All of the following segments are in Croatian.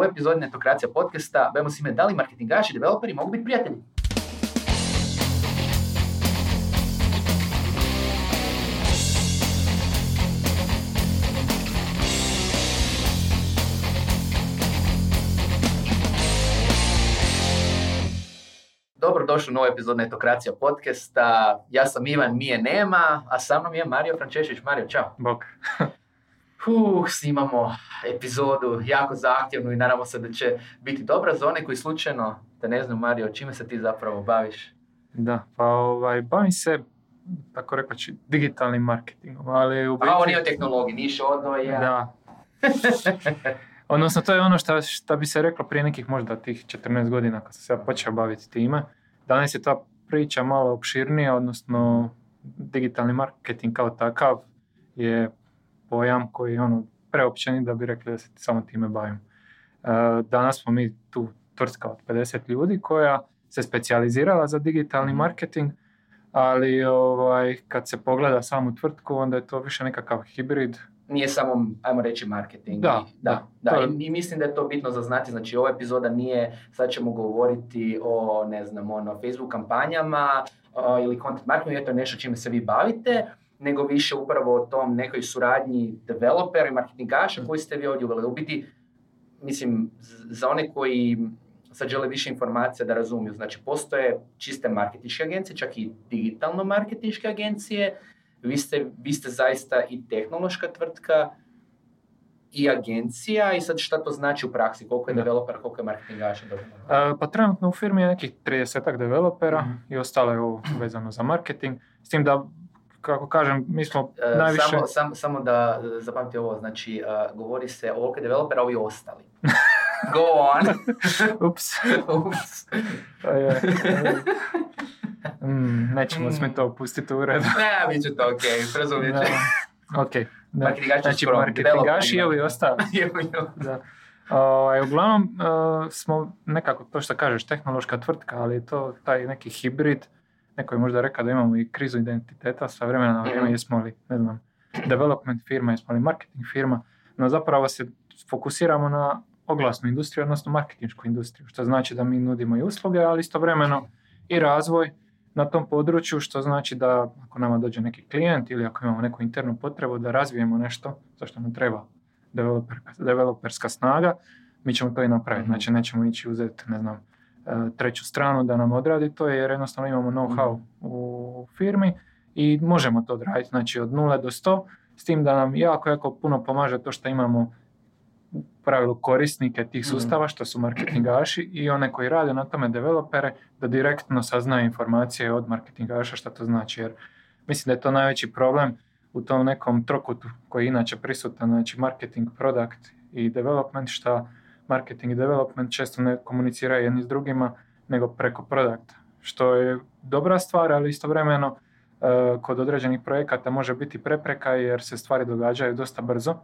U epizodi Netokracija podcasta bavimo se ime da li marketingaši i developeri mogu biti prijatelji. Dobrodošli u novu epizod Netokracija podcasta. Ja sam Ivan, Mije nema, a sa mnom je Mario Frančešić. Mario, čao. Bok. Uh, snimamo epizodu jako zahtjevnu i nadamo se da će biti dobra za one koji slučajno, da ne znam Mario, čime se ti zapravo baviš? Da, pa ovaj, bavim se, tako rekoći, digitalnim marketingom, ali u biti... A ovo nije o tehnologiji, niš odnoja. Da. Odnosno, to je ono što, što bi se reklo prije nekih možda tih 14 godina kad sam se ja počeo baviti time. Danas je ta priča malo opširnija, odnosno digitalni marketing kao takav je pojam koji je ono preopćeni da bi rekli da se samo time bavim. E, danas smo mi tu tvrtka od 50 ljudi koja se specijalizirala za digitalni Mhm. marketing, ali ovaj, kad se pogleda samu tvrtku, onda je to više nekakav hibrid. Nije samo, ajmo reći, marketing. Da, da, da. da. I, I mislim da je to bitno za znati. Znači, ova epizoda nije, sad ćemo govoriti o, ne znam, ono, Facebook kampanjama ili content marketingu, je to nešto čime se vi bavite, nego više upravo o tom nekoj suradnji developera i marketingaša koji ste vi ovdje uveli. U biti, mislim, za one koji sad žele više informacija da razumiju, znači postoje čiste marketinške agencije, čak i digitalno marketinške agencije, vi ste, vi ste zaista i tehnološka tvrtka i agencija i sad šta to znači u praksi, koliko je developer, koliko je marketingaša. pa trenutno u firmi je nekih 30 developera Mhm. i ostalo je vezano za marketing. S tim da, kako kažem, mi smo E, najviše... Samo, samo, samo da e, zapamti ovo, znači e, govori se o ovoliko developera, ovi ostali. Go on. Ups. Ups. Je, mm, nećemo Mm. to pustiti u redu. Ne, bit će to ok, razumjet će. Da. Ok. Da. Marketingaši Znači, marketingaši i ovi ostali. Da. Ovaj, uglavnom e, smo nekako, to što kažeš, tehnološka tvrtka, ali je to taj neki hibrid. Neko je možda rekao da imamo i krizu identiteta sa vremena na vrijeme, Mhm. jesmo li, ne znam, development firma, jesmo li marketing firma, no zapravo se fokusiramo na oglasnu industriju, odnosno marketinšku industriju, što znači da mi nudimo i usluge, ali istovremeno i razvoj na tom području, što znači da ako nama dođe neki klijent ili ako imamo neku internu potrebu da razvijemo nešto, zašto nam treba developer, developerska snaga, mi ćemo to i napraviti. Mhm. Znači nećemo ići uzeti, ne znam, treću stranu da nam odradi to, jer jednostavno imamo know-how Mhm. u firmi i možemo to odraditi, znači od 0 do 100, s tim da nam jako, jako puno pomaže to što imamo u pravilu korisnike tih Mhm. sustava, što su marketingaši i one koji rade na tome developere, da direktno saznaju informacije od marketingaša što to znači. Jer mislim da je to najveći problem u tom nekom trokutu koji je inače prisutan, znači marketing, product i development, što marketing i development često ne komuniciraju jedni s drugima, nego preko produkta. Što je dobra stvar, ali istovremeno e, kod određenih projekata može biti prepreka jer se stvari događaju dosta brzo.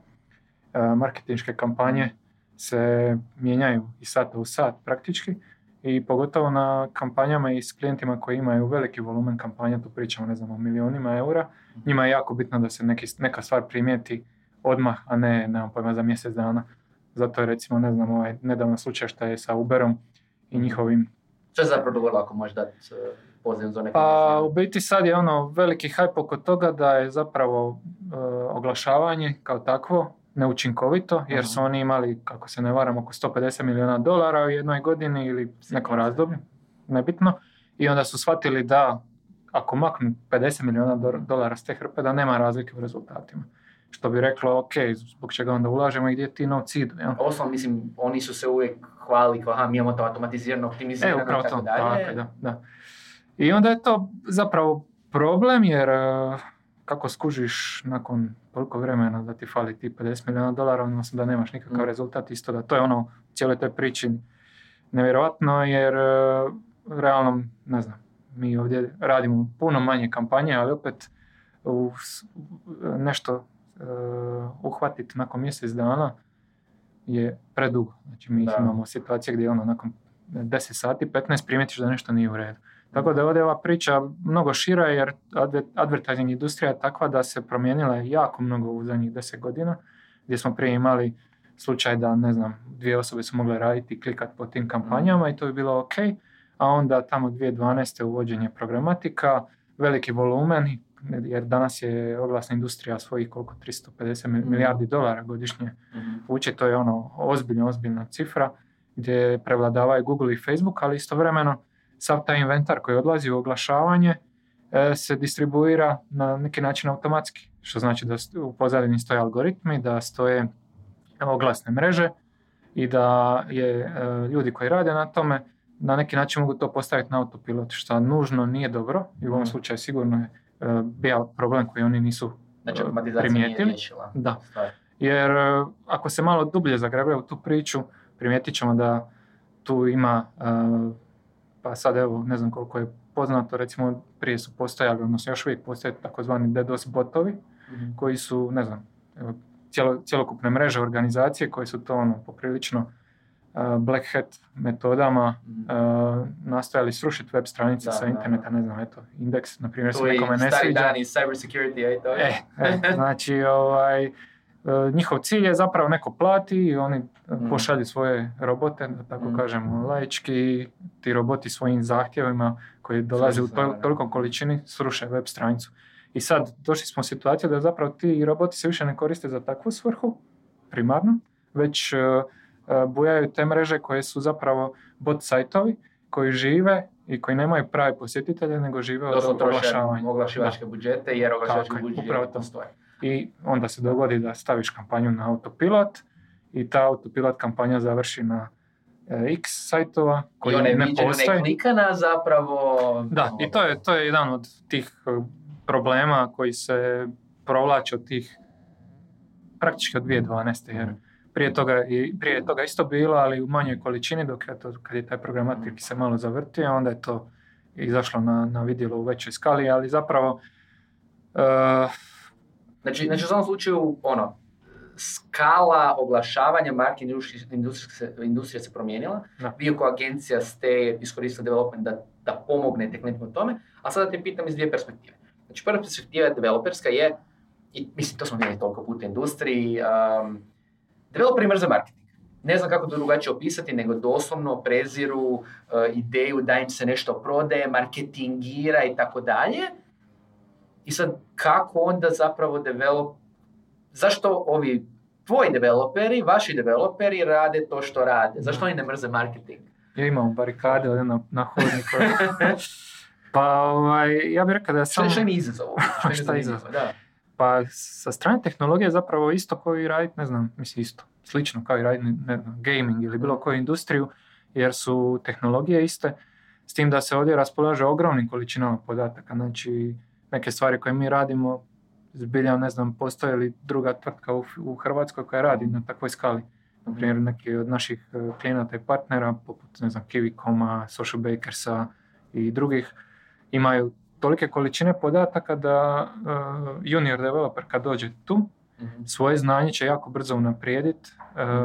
E, marketinške kampanje se mijenjaju iz sata u sat praktički i pogotovo na kampanjama i s klijentima koji imaju veliki volumen kampanja, tu pričamo ne znam o milionima eura, njima je jako bitno da se neki, neka stvar primijeti odmah, a ne, nemam pojma, za mjesec dana. Zato je recimo, ne znam, ovaj nedavno slučaj što je sa Uberom i njihovim Što je zapravo dogodilo ako možeš dati uh, poziv za neke Pa u biti sad je ono veliki hype oko toga da je zapravo e, oglašavanje kao takvo neučinkovito jer su oni imali, kako se ne varam, oko 150 milijuna dolara u jednoj godini ili nekom razdoblju, nebitno. I onda su shvatili da ako maknu 50 milijuna do- dolara s te hrpe, da nema razlike u rezultatima. Što bi reklo, ok, zbog čega onda ulažemo i gdje ti novci idu, jel? Osnovno, mislim, oni su se uvijek hvalili kao, aha, mi imamo to automatizirano, E, optimizirano upravo i tako to, dalje. tako da, da. I onda je to zapravo problem jer e, kako skužiš nakon toliko vremena da ti fali ti 50 milijuna dolara, odnosno da nemaš nikakav Mm. rezultat, isto da to je ono u cijeloj toj priči nevjerojatno jer e, realno, ne znam, mi ovdje radimo puno manje kampanje, ali opet u nešto e, uhvatiti nakon mjesec dana je predugo. Znači mi Da. imamo situacije gdje ono nakon 10 sati, 15 primjetiš da nešto nije u redu. Tako da je ovdje ova priča mnogo šira jer adver- advertising industrija je takva da se promijenila jako mnogo u zadnjih 10 godina gdje smo prije imali slučaj da, ne znam, dvije osobe su mogle raditi i klikati po tim kampanjama i to bi bilo ok, a onda tamo 2012. uvođenje programatika, veliki volumen, jer danas je oglasna industrija svojih koliko 350 Mhm. milijardi dolara godišnje vuče, to je ono ozbiljna, ozbiljna cifra gdje prevladavaju Google i Facebook, ali istovremeno sav taj inventar koji odlazi u oglašavanje e, se distribuira na neki način automatski, što znači da u pozadini stoje algoritmi, da stoje oglasne mreže i da je e, ljudi koji rade na tome na neki način mogu to postaviti na autopilot, što nužno nije dobro i u ovom Mhm. slučaju sigurno je bio problem koji oni nisu Znači, e, primijetili. Da. Jer e, ako se malo dublje zagrebaju u tu priču, primijetit ćemo da tu ima, e, pa sad evo, ne znam koliko je poznato, recimo prije su postojali, odnosno još uvijek postoje takozvani DDoS botovi, koji su, ne znam, cijelo, cjelokupne mreže organizacije koje su to ono poprilično e, black hat metodama e, nastojali srušiti web stranice Da, sa da, interneta, ne znam, eto, indeks, na primjer, se To je nekome ne stari sviđa. dan iz cyber security, to je. E, e, znači, ovaj, e, njihov cilj je zapravo neko plati i oni Mhm. pošalju svoje robote, da tako Mhm. kažemo, laički, ti roboti svojim zahtjevima koji dolaze u tol- da. toliko količini, sruše web stranicu. I sad došli smo u situaciju da zapravo ti roboti se više ne koriste za takvu svrhu, primarno, već e, e, bujaju te mreže koje su zapravo bot sajtovi koji žive i koji nemaju prave posjetitelje, nego žive od troše oglašavanja. oglašivačke budžete, jer oglašivački Tako upravo to. postoje. I onda se dogodi da staviš kampanju na autopilot i ta autopilot kampanja završi na e, x sajtova I koji one ne postoje. klikana zapravo... Da, i to je, to je jedan od tih e, problema koji se provlači od tih praktički od 2012. jer prije toga, i prije toga isto bilo, ali u manjoj količini dok je to, kad je taj programatik se malo zavrtio, onda je to izašlo na, na vidjelo u većoj skali, ali zapravo e, Znači, znači u svakom slučaju, ono, skala oglašavanja marke industrije, industrije, se promijenila. Da. Vi kao agencija ste iskoristili development da, da pomognete klijentima u tome, a sada te pitam iz dvije perspektive. Znači, prva perspektiva developerska je, i mislim, to smo vidjeli toliko puta u industriji, um, developeri mrze marketing. Ne znam kako to drugačije opisati, nego doslovno preziru uh, ideju da im se nešto prodaje, marketingira i tako dalje. I sad, kako onda zapravo develop... Zašto ovi tvoji developeri, vaši developeri rade to što rade? Zašto oni ne mrze marketing? ja imam barikade ovdje na, na hodniku. pa ovaj, ja bih rekao da je Što, im izazov? Što je izazov? Da. Pa sa strane tehnologije zapravo isto kao i raditi, ne znam, mislim isto, slično kao i raditi, ne znam, gaming ili bilo koju industriju, jer su tehnologije iste, s tim da se ovdje raspolaže ogromnim količinama podataka, znači neke stvari koje mi radimo, zbilja ne znam, postoje li druga tvrtka u, u Hrvatskoj koja radi na takvoj skali. Na primjer, neki od naših e, klijenata i partnera, poput, ne znam, Kivicoma, Social Bakersa i drugih, imaju tolike količine podataka da e, junior developer kad dođe tu, Mhm. svoje znanje će jako brzo unaprijediti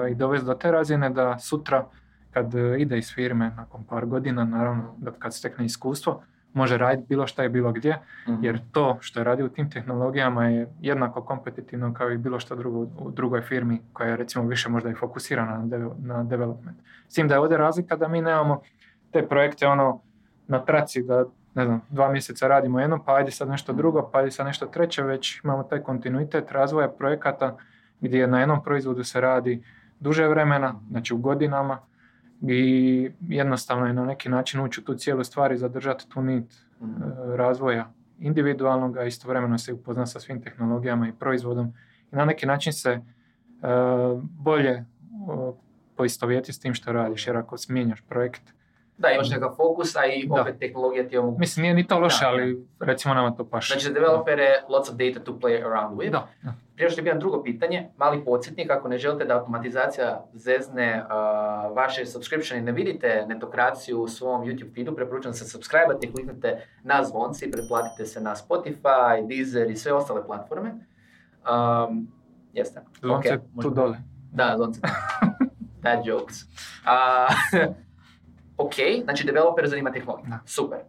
i dovesti do te razine da sutra kad e, ide iz firme nakon par godina, naravno kad stekne iskustvo, može raditi bilo šta i bilo gdje, Mhm. jer to što je radio u tim tehnologijama je jednako kompetitivno kao i bilo što drugo u drugoj firmi koja je recimo više možda i fokusirana na, deve- na development. S tim da je ovdje razlika da mi nemamo te projekte ono na traci da ne znam, dva mjeseca radimo jedno, pa ajde sad nešto drugo, pa ajde sad nešto treće, već imamo taj kontinuitet razvoja projekata gdje na jednom proizvodu se radi duže vremena, znači u godinama i jednostavno je na neki način ući u tu cijelu stvar i zadržati tu nit Mhm. e, razvoja individualnog, a istovremeno se upozna sa svim tehnologijama i proizvodom i na neki način se e, bolje poistovjeti s tim što radiš, jer ako smjenjaš projekt, Da, imaš nekakav fokus, a i Da. opet tehnologija ti omogućuje. mislim nije ni to loše, Da, ali recimo nama to paše. Znači za developere lots of data to play around with. Da, da. Prije što pitam drugo pitanje, mali podsjetnik, ako ne želite da automatizacija zezne uh, vaše subscription i ne vidite netokraciju u svom YouTube feedu, preporučam se subscribe-ate, kliknite na zvonci i pretplatite se na Spotify, Deezer i sve ostale platforme. Um, jeste. Zvonce tu dole. Da, zvonce. Bad jokes. A, ok, znači developer zanima tehnologija. Da. Super.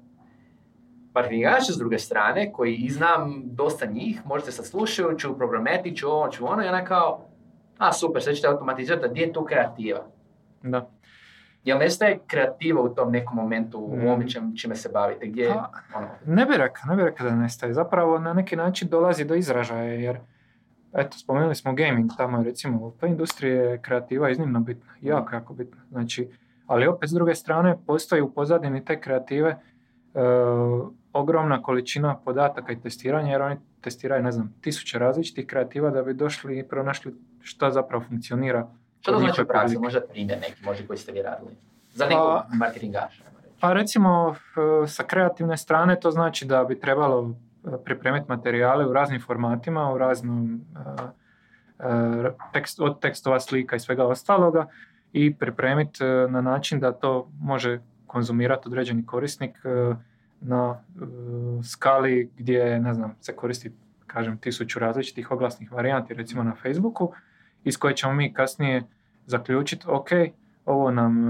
Marketingaši s druge strane, koji i znam dosta njih, možete sad slušaju, ću programeti, ću ovo, ću ono, i ona kao, a super, sve ćete automatizirati, a gdje je tu kreativa? Da. Jel nestaje kreativa u tom nekom momentu, u Mm. ovome čem- čime se bavite? Gdje, Pa, ono, Ne bi rekao, ne bi rekao da nestaje. Zapravo na neki način dolazi do izražaja jer eto, spomenuli smo gaming tamo recimo u toj industriji je kreativa iznimno bitna, jako, jako bitna. Znači, ali opet s druge strane postoji u pozadini te kreative e, ogromna količina podataka i testiranja jer oni testiraju, ne znam, tisuće različitih kreativa da bi došli i pronašli što zapravo funkcionira. što to znači publike. Možda primjer neki, možda koji ste vi radili. Za nekog Pa- marketingaša. Pa recimo sa kreativne strane to znači da bi trebalo e, pripremiti materijale u raznim formatima, u raznom e, e, tekst, od tekstova, slika i svega ostaloga i pripremiti e, na način da to može konzumirati određeni korisnik e, na e, skali gdje ne znam, se koristi kažem tisuću različitih oglasnih varijanti recimo na Facebooku iz koje ćemo mi kasnije zaključiti ok, ovo nam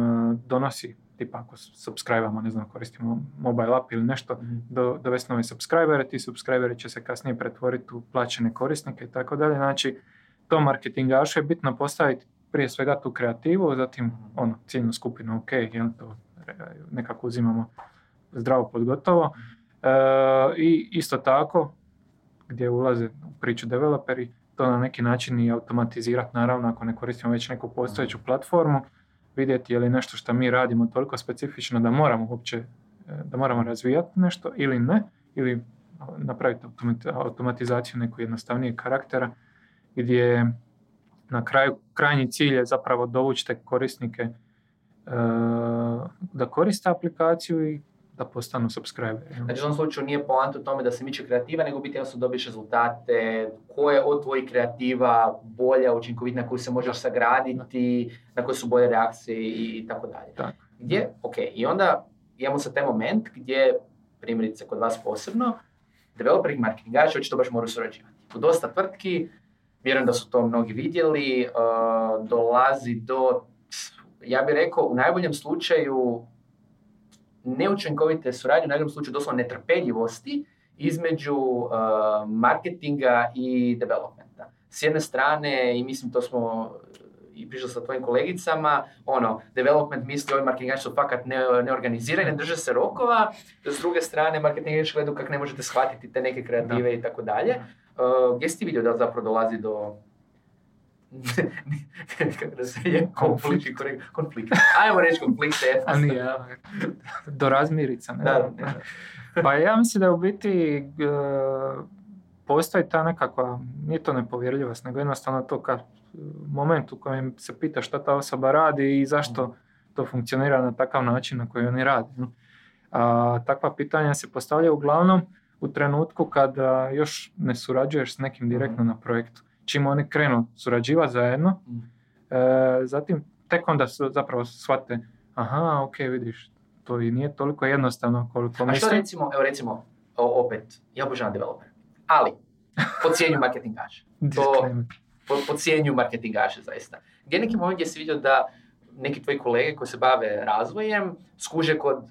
donosi tipa ako subscribe-amo, ne znam, koristimo mobile app ili nešto, do, dovesti nove subscribere, ti subscriberi će se kasnije pretvoriti u plaćene korisnike i tako dalje. Znači, to marketingašu je bitno postaviti prije svega tu kreativu, zatim ono, ciljnu skupinu, ok, jel to nekako uzimamo zdravo pod gotovo. E, I isto tako, gdje ulaze u priču developeri, to na neki način i automatizirati, naravno, ako ne koristimo već neku postojeću platformu, vidjeti je li nešto što mi radimo toliko specifično da moramo uopće, e, da moramo razvijati nešto ili ne, ili napraviti automati- automatizaciju nekog jednostavnijeg karaktera, gdje na kraju, krajnji cilj je zapravo dovući te korisnike e, da koriste aplikaciju i da postanu subscriberi. jel? Znači u ovom slučaju nije poanta u tome da se miče kreativa, nego biti jednostavno dobiješ rezultate, koje od tvojih kreativa bolja, učinkovitna, na koju se možeš sagraditi, na koje su bolje reakcije i tako dalje. Gdje, ok, i onda imamo sad taj moment gdje, primjerice kod vas posebno, developeri i marketingaši očito baš moraju surađivati. U dosta tvrtki, vjerujem da su to mnogi vidjeli, uh, dolazi do, ja bih rekao, u najboljem slučaju neučinkovite suradnje, u najboljem slučaju doslovno netrpeljivosti između uh, marketinga i developmenta. S jedne strane, i mislim to smo i pričali sa tvojim kolegicama, ono, development misli ovi marketingaši su fakat ne, neorganizirani, ne drže se rokova, s druge strane marketingaši gledaju kako ne možete shvatiti te neke kreative i tako dalje. Uh, gdje si ti vidio da zapravo dolazi do kako da se je konflikt, konflikt, konflikt. Ajmo reći konflikt, A nije, a, do razmirica. Ne? Da, da. Pa ja mislim da u biti e, postoji ta nekakva, nije to nepovjerljivost, nego jednostavno to kad moment u kojem se pita šta ta osoba radi i zašto to funkcionira na takav način na koji oni jel. A, takva pitanja se postavljaju uglavnom u trenutku kada još ne surađuješ s nekim direktno na projektu. Čim oni krenu surađivati zajedno, Mm. e, zatim tek onda su zapravo shvate aha, ok, vidiš, to i nije toliko jednostavno koliko A što mislim. recimo, evo recimo, o, opet, ja obožavam developer, ali pocijenju marketingaša. To, po, pocijenju marketingaše zaista. Gdje neki moment gdje si vidio da neki tvoji kolege koji se bave razvojem skuže kod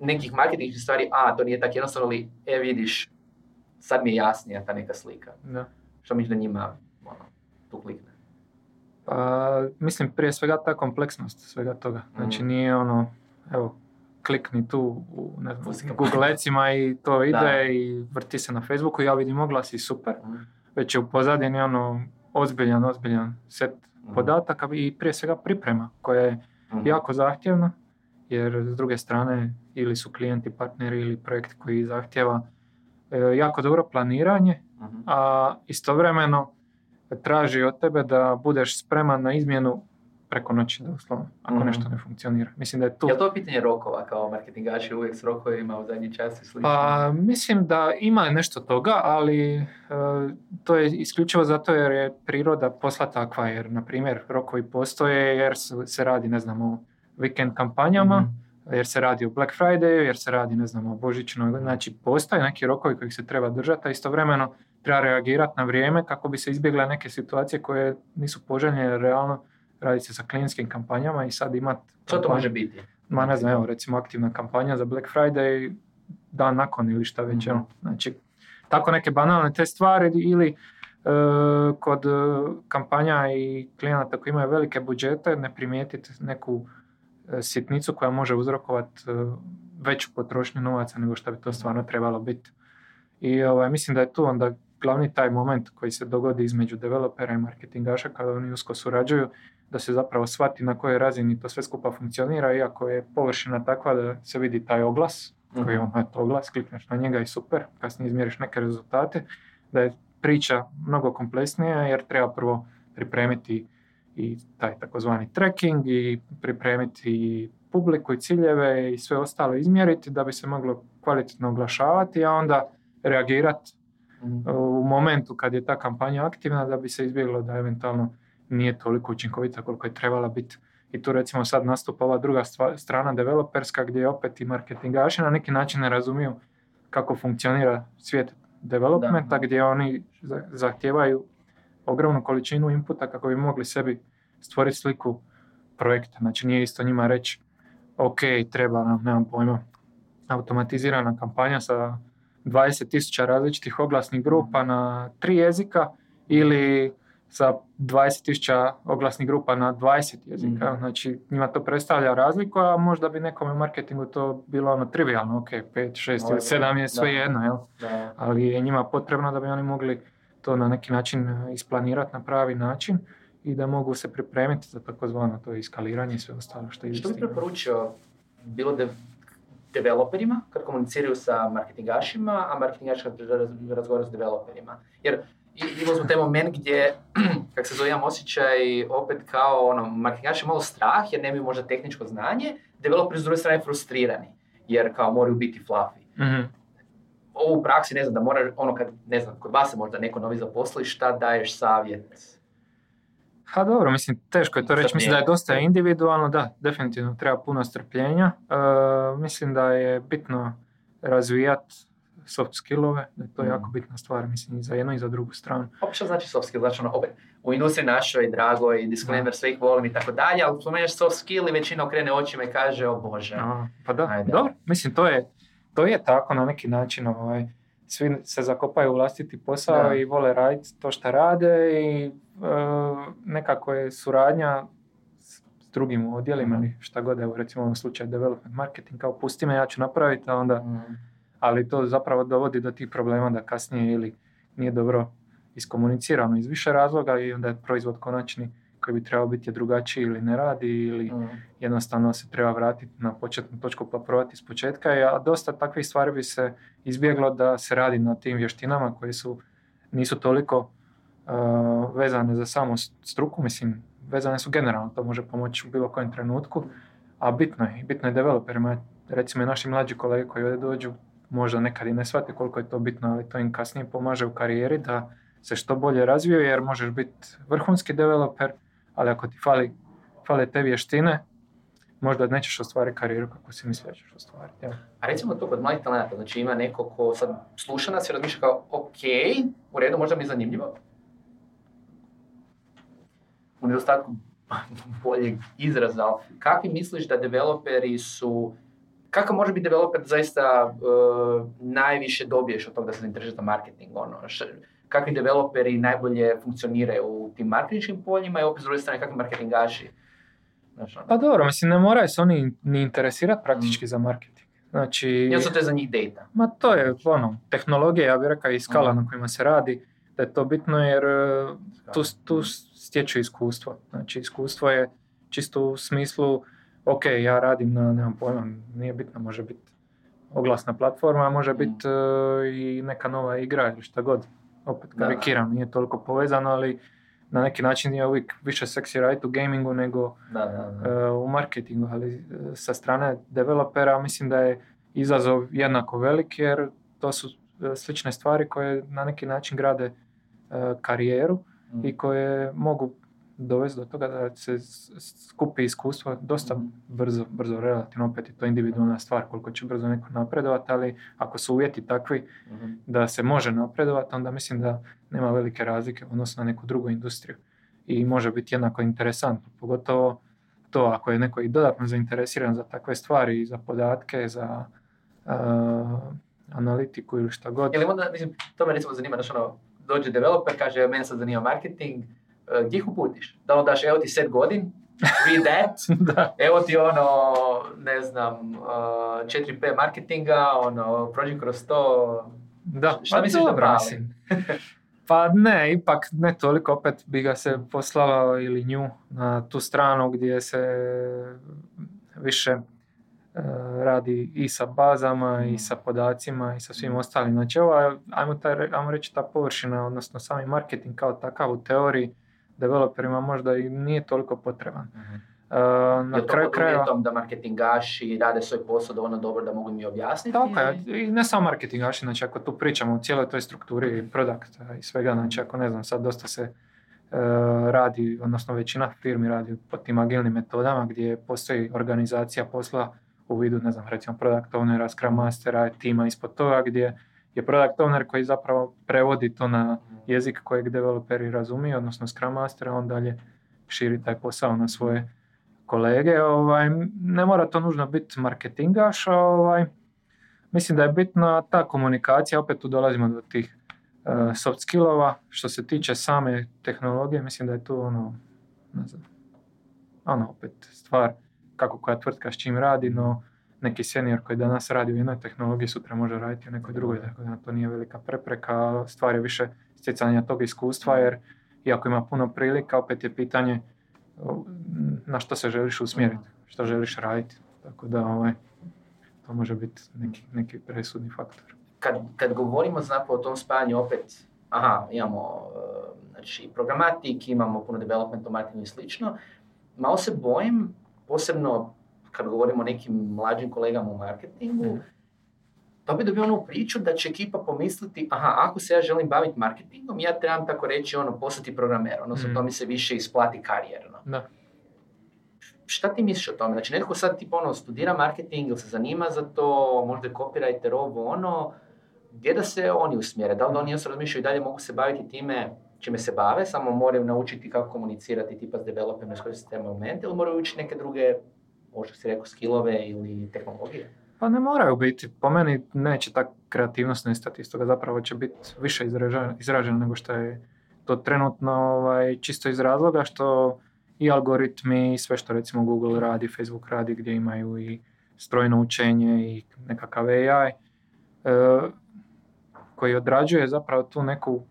nekih marketinških stvari, a to nije tako jednostavno, ali e vidiš, sad mi je jasnija ta neka slika. Da. Što misliš da njima ono, tu klikne? Pa, mislim, prije svega ta kompleksnost svega toga. Znači, Mm. nije ono, evo, klikni tu u ne znam. Googlecima i to ide Da. i vrti se na Facebooku, ja vidim oglas i super. Mm. Već je u pozadini ono ozbiljan, ozbiljan set Mm. podataka i prije svega priprema koja je Mhm. jako zahtjevna, jer s druge strane ili su klijenti, partneri ili projekt koji zahtjeva e, jako dobro planiranje, Mhm. a istovremeno traži od tebe da budeš spreman na izmjenu preko noći doslovno, ako Mhm. nešto ne funkcionira. Mislim da je tu... Je to pitanje rokova kao marketingaši uvijek s rokovima u zadnji čas i slično? Pa mislim da ima nešto toga, ali e, to je isključivo zato jer je priroda posla takva, jer na primjer rokovi postoje jer se radi ne znam o vikend kampanjama, Mhm. Jer se radi o Black Friday, jer se radi ne znam o božićnoj, znači postoje neki rokovi kojih se treba držati, a istovremeno treba reagirati na vrijeme kako bi se izbjegle neke situacije koje nisu poželjne, jer realno radi se sa klijentskim kampanjama i sad imat Što to može biti? Ma ne znam, evo recimo aktivna kampanja za Black Friday dan nakon ili šta već, evo. Znači, tako neke banalne te stvari ili kod e, kampanja i klijenata koji imaju velike budžete ne primijetiti neku e, sitnicu koja može uzrokovati veću potrošnju novaca nego što bi to stvarno trebalo biti. I ovaj, mislim da je tu onda glavni taj moment koji se dogodi između developera i marketingaša kada oni usko surađuju, da se zapravo shvati na kojoj razini to sve skupa funkcionira, iako je površina takva da se vidi taj oglas, koji je mhm. on, oglas, klikneš na njega i super, kasnije izmjeriš neke rezultate, da je priča mnogo kompleksnija jer treba prvo pripremiti i taj takozvani tracking i pripremiti publiku i ciljeve i sve ostalo izmjeriti da bi se moglo kvalitetno oglašavati, a onda reagirati mhm. u momentu kad je ta kampanja aktivna da bi se izbjeglo da eventualno nije toliko učinkovita koliko je trebala biti. I tu recimo sad nastupa ova druga strana developerska gdje opet i marketingaši na neki način ne razumiju kako funkcionira svijet developmenta gdje oni zahtijevaju ogromnu količinu inputa kako bi mogli sebi stvoriti sliku projekta. Znači nije isto njima reći ok, treba nam, nemam pojma, automatizirana kampanja sa 20.000 različitih oglasnih grupa na tri jezika ili sa 20.000 oglasnih grupa na 20 jezika. mm Znači, njima to predstavlja razliku, a možda bi nekome u marketingu to bilo ono trivialno, ok, 5, 6 ili 7 je sve jedno, jel? Ali je njima potrebno da bi oni mogli to na neki način e, isplanirati na pravi način i da mogu se pripremiti za takozvano to iskaliranje i sve ostalo što je Što bi preporučio bilo de- developerima kad komuniciraju sa marketingašima, a marketingaši kad razgovaraju s developerima? Jer imali smo taj moment gdje, kak se zove, imam osjećaj opet kao ono, marketingaš je malo strah jer nemaju možda tehničko znanje, developeri s druge strane frustrirani jer kao moraju biti fluffy. mm Ovo u praksi ne znam da mora, ono kad, ne znam, kod vas se možda neko novi zaposli, šta daješ savjet? Ha dobro, mislim, teško je to reći. Mislim da je dosta individualno, da, definitivno treba puno strpljenja. Uh, mislim da je bitno razvijati soft skillove, da je to mm. jako bitna stvar, mislim, i za jednu i za drugu stranu. Opet što znači soft skill? Znači ono, opet, u industriji našoj, dragoj, disclaimer, sve ih volim i tako dalje, ali spomeneš soft skill i većina okrene očima i kaže, o Bože. A, pa da, Ajde. dobro, mislim, to je, to je tako na neki način, ovaj, svi se zakopaju u vlastiti posao i vole raditi to što rade i uh, nekako je suradnja s drugim odjelima ili šta god, evo recimo u ovom slučaju development marketing, kao pusti me, ja ću napraviti, a onda mm ali to zapravo dovodi do tih problema da kasnije ili nije dobro iskomunicirano iz više razloga i onda je proizvod konačni koji bi trebao biti drugačiji ili ne radi ili mm. jednostavno se treba vratiti na početnu točku pa provati iz početka. A dosta takvih stvari bi se izbjeglo da se radi na tim vještinama koje su, nisu toliko uh, vezane za samu struku, mislim, vezane su generalno, to može pomoći u bilo kojem trenutku, a bitno je, bitno je developerima, recimo i naši mlađi kolege koji ovdje dođu, možda nekad i ne shvate koliko je to bitno, ali to im kasnije pomaže u karijeri da se što bolje razviju jer možeš biti vrhunski developer, ali ako ti fali, fale te vještine, možda nećeš ostvariti karijeru kako si mislio da ćeš ostvariti. A recimo to kod mladih talenta, znači ima neko ko sad sluša nas i razmišlja kao, ok, u redu, možda mi je zanimljivo. U nedostatku boljeg izraza, kakvi misliš da developeri su kako može biti developer zaista uh, najviše dobiješ od toga da se zainteresiraš za marketing? Ono, kakvi developeri najbolje funkcioniraju u tim marketinškim poljima i opet s druge strane kakvi marketingaši? Znači, ono. Pa dobro, mislim, ne moraju se oni ni interesirati praktički mm. za marketing. Znači, Jel su to za njih data? Ma to je ono, tehnologija, ja bih rekao, i skala mm. na kojima se radi, da je to bitno jer uh, tu, tu stječu iskustvo. Znači, iskustvo je čisto u smislu ok, ja radim na, nemam pojma, nije bitno, može biti oglasna platforma, može mm. biti uh, i neka nova igra ili šta god. Opet karikiram, nije toliko povezano, ali na neki način je uvijek više seksi raditi u gamingu nego da, da, uh, u marketingu, ali uh, sa strane developera mislim da je izazov jednako velik jer to su slične stvari koje na neki način grade karijeru mm. i koje mogu dovesti do toga da se skupi iskustvo dosta mhm. brzo, brzo relativno, opet je to individualna stvar koliko će brzo neko napredovati, ali ako su uvjeti takvi mhm. da se može napredovati, onda mislim da nema velike razlike u odnosu na neku drugu industriju i može biti jednako interesantno, pogotovo to ako je neko i dodatno zainteresiran za takve stvari, za podatke, za uh, analitiku ili šta god. Ili onda, mislim, to me recimo zanima, znaš ono, dođe developer, kaže, mene sad zanima marketing, gdje ih uputiš? Da daš, evo ti set godin, read that, da. evo ti ono, ne znam, uh, 4P marketinga, ono, prođi kroz to, Da, Šta pa misliš da mislim. Pa ne, ipak ne toliko, opet bi ga se poslalo ili nju na tu stranu gdje se više e, radi i sa bazama i sa podacima i sa svim ostalim. Znači ova, ajmo, taj, ajmo reći ta površina, odnosno sami marketing kao takav u teoriji developerima možda i nije toliko potreban. E, Na na je to kraju krajeva... da marketingaši rade svoj posao dovoljno dobro da mogu mi objasniti? Tako je, i ne samo marketingaši, znači ako tu pričamo o cijeloj toj strukturi produkta i svega, znači ako ne znam, sad dosta se e, radi, odnosno većina firmi radi po tim agilnim metodama gdje postoji organizacija posla u vidu, ne znam, recimo product ownera, scrum mastera, tima ispod toga gdje je product owner koji zapravo prevodi to na jezik kojeg developeri razumiju, odnosno scrum master, a on dalje širi taj posao na svoje kolege. Ovaj, ne mora to nužno biti marketingaš, ovaj, mislim da je bitna ta komunikacija, opet tu dolazimo do tih eh, soft skillova. Što se tiče same tehnologije, mislim da je tu ono, ne znam, ono opet stvar kako koja tvrtka s čim radi, no neki senior koji danas radi u jednoj tehnologiji sutra može raditi u nekoj drugoj, tako da to nije velika prepreka, stvar je više stjecanja tog iskustva, jer iako ima puno prilika, opet je pitanje na što se želiš usmjeriti, što želiš raditi. Tako da ovaj, to može biti neki, neki presudni faktor. Kad, kad govorimo zapravo o tom spajanju opet, aha, imamo e, znači, programatik, imamo puno development, marketing i slično, malo se bojim, posebno kad govorimo o nekim mlađim kolegama u marketingu, Mhm. to bi dobio onu priču da će ekipa pomisliti, aha, ako se ja želim baviti marketingom, ja trebam tako reći ono, postati programer, odnosno Mhm. to mi se više isplati karijerno. Da. Šta ti misliš o tome? Znači, netko sad tipa ono, studira marketing ili se zanima za to, možda je copywriter, ovo ono, gdje da se oni usmjere? Da li da oni jednostavno razmišljaju i dalje mogu se baviti time čime se bave, samo moraju naučiti kako komunicirati tipa s developerima, iskoristiti te momente, ili moraju učiti neke druge, možda si rekao, skillove ili tehnologije? Pa ne moraju biti. Po meni neće ta kreativnost nestati iz toga. Zapravo će biti više izražena nego što je to trenutno ovaj, čisto iz razloga što i algoritmi i sve što recimo Google radi, Facebook radi gdje imaju i strojno učenje i nekakav AI e, koji odrađuje zapravo tu neku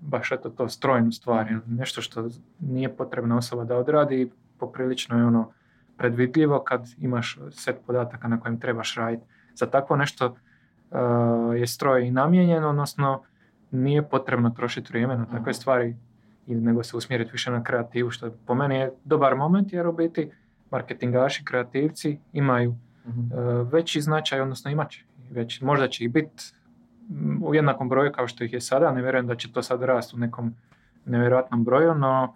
baš eto to strojnu stvar, nešto što nije potrebna osoba da odradi, poprilično je ono predvidljivo kad imaš set podataka na kojem trebaš raditi. Za takvo nešto uh, je stroj i namijenjen, odnosno nije potrebno trošiti vrijeme na takve Mhm. stvari i nego se usmjeriti više na kreativu, što po meni je dobar moment jer u biti marketingaši, kreativci imaju uh, veći značaj, odnosno imat će već, možda će ih biti mm, u jednakom broju kao što ih je sada, ne vjerujem da će to sad rasti u nekom nevjerojatnom broju, no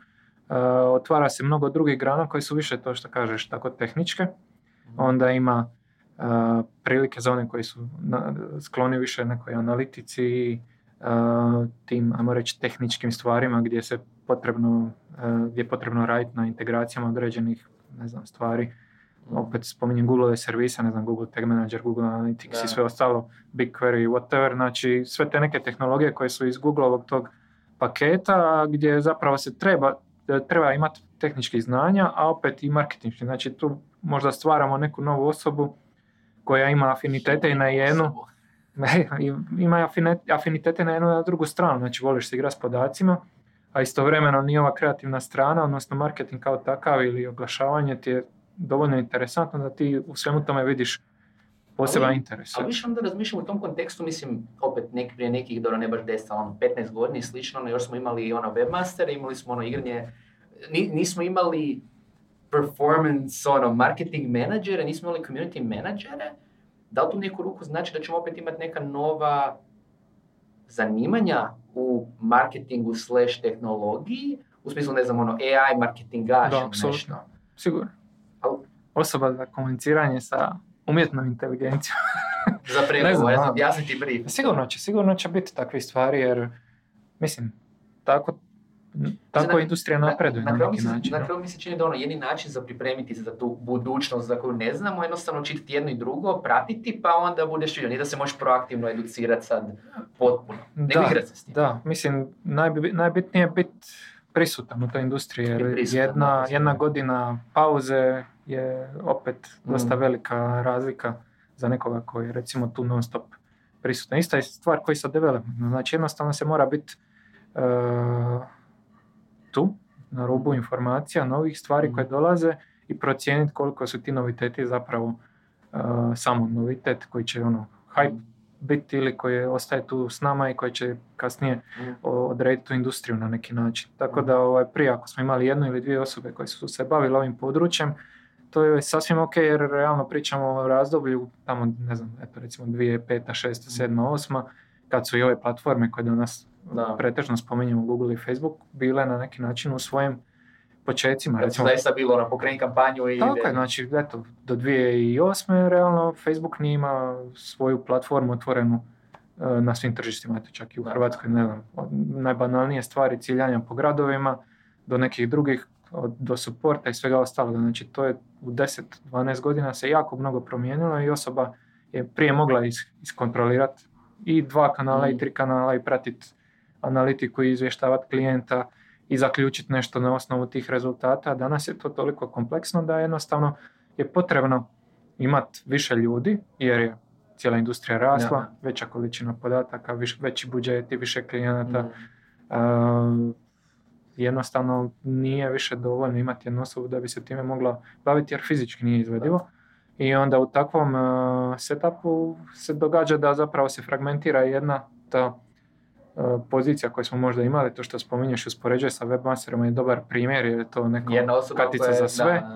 otvara se mnogo drugih grana koji su više to što kažeš tako tehničke, onda ima uh, prilike za one koji su skloni više nekoj analitici, uh, tim, ajmo reći, tehničkim stvarima gdje se potrebno, gdje je potrebno raditi na integracijama određenih, ne znam, stvari. Opet spominjem Google servise, ne znam, Google Tag Manager, Google Analytics i sve ostalo, BigQuery, whatever, znači sve te neke tehnologije koje su iz Googleovog tog paketa gdje zapravo se treba, treba imati tehničkih znanja, a opet i marketinški. Znači tu možda stvaramo neku novu osobu koja ima afinitete i na jednu, i- ima afinitete na jednu na drugu stranu, znači voliš se igrati s podacima, a istovremeno ni ova kreativna strana, odnosno marketing kao takav ili oglašavanje ti je dovoljno interesantno da ti u svemu tome vidiš poseban interes. Ali više onda razmišljam u tom kontekstu, mislim, opet neki, prije nekih, dobro ne baš 10, ali ono 15 godina i slično, ono, još smo imali ono webmaster, imali smo ono igranje, ni- nismo imali performance, ono, marketing menadžere, nismo imali community menadžere, da li tu neku ruku znači da ćemo opet imati neka nova zanimanja u marketingu slash tehnologiji, u smislu, ne znam, ono, AI marketingaš Da, ili apsolutno. nešto. Sigurno. Osoba za komuniciranje sa umjetnom inteligencijom. Za pregovor, znam, ja da. znam, objasniti brief. Sigurno će, sigurno će biti takvih stvari jer, mislim, tako tako na- industrija Na- napreduje na, na neki način. Na ne? kraju mi se čini da ono jedini način za pripremiti se za tu budućnost za koju ne znamo, jednostavno čitati jedno i drugo, pratiti, pa onda budeš vidio. Nije da se možeš proaktivno educirati sad potpuno. Nego Da, se s tim. Da, mislim, najbi- najbitnije je biti prisutan u toj industriji, jer prisutan, jedna, da, jedna godina pauze je opet dosta Mm. velika razlika za nekoga koji je recimo tu non stop prisutan. Ista je stvar koji sa developmentom, znači jednostavno se mora biti e, tu, na rubu informacija, novih stvari Mm. koje dolaze i procijeniti koliko su ti noviteti zapravo e, samo novitet koji će ono hype biti ili koji ostaje tu s nama i koji će kasnije Mm. odrediti tu industriju na neki način. Tako da ovaj, prije ako smo imali jednu ili dvije osobe koje su se bavile ovim područjem, to je sasvim ok jer realno pričamo o razdoblju tamo, ne znam, eto recimo 2005, 6, 7, 8, kad su i ove platforme koje danas Da. pretežno spominjemo Google i Facebook bile na neki način u svojim počecima. Kad Recimo, zaista bilo ono, pokreni kampanju i... tako je, znači, eto, do 2008. realno Facebook nije ima svoju platformu otvorenu e, na svim tržištima, eto čak i u Da. Hrvatskoj, ne znam, od najbanalnije stvari ciljanja po gradovima do nekih drugih, od, do suporta i svega ostaloga. Znači, to je u 10-12 godina se jako mnogo promijenilo i osoba je prije mogla is, iskontrolirati i dva kanala i Mm. tri kanala i pratiti analitiku i izvještavati klijenta i zaključiti nešto na osnovu tih rezultata. Danas je to toliko kompleksno da jednostavno je potrebno imati više ljudi jer je cijela industrija rasla, Da. veća količina podataka, viš, veći budžeti, više klijenata. Mm. Uh, jednostavno nije više dovoljno imati jednu osobu da bi se time mogla baviti jer fizički nije izvedivo. I onda u takvom uh, setupu se događa da zapravo se fragmentira jedna ta uh, pozicija koju smo možda imali, to što spominješ uspoređuje sa webmasterima je dobar primjer jer je to osoba katica je- za sve. da,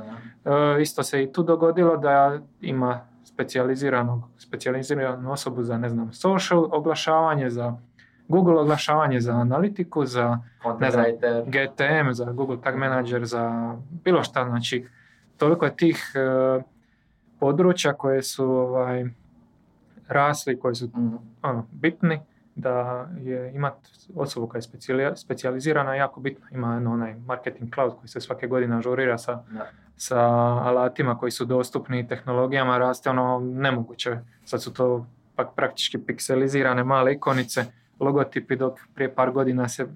da, da. E, isto se i tu dogodilo da ima specijaliziranog, specijaliziranu osobu za, ne znam, social oglašavanje, za Google oglašavanje, za analitiku, za Ne znam. GTM, za Google Tag Manager, za bilo šta, znači toliko je tih e, područja koje su ovaj, rasli, koji su Mm. ono, bitni, da je imat osobu koja je specijali- specijalizirana jako bitno. Ima ono, onaj marketing cloud koji se svake godine ažurira sa Da. sa alatima koji su dostupni tehnologijama raste ono nemoguće. Sad su to pak praktički pikselizirane male ikonice, logotipi dok prije par godina se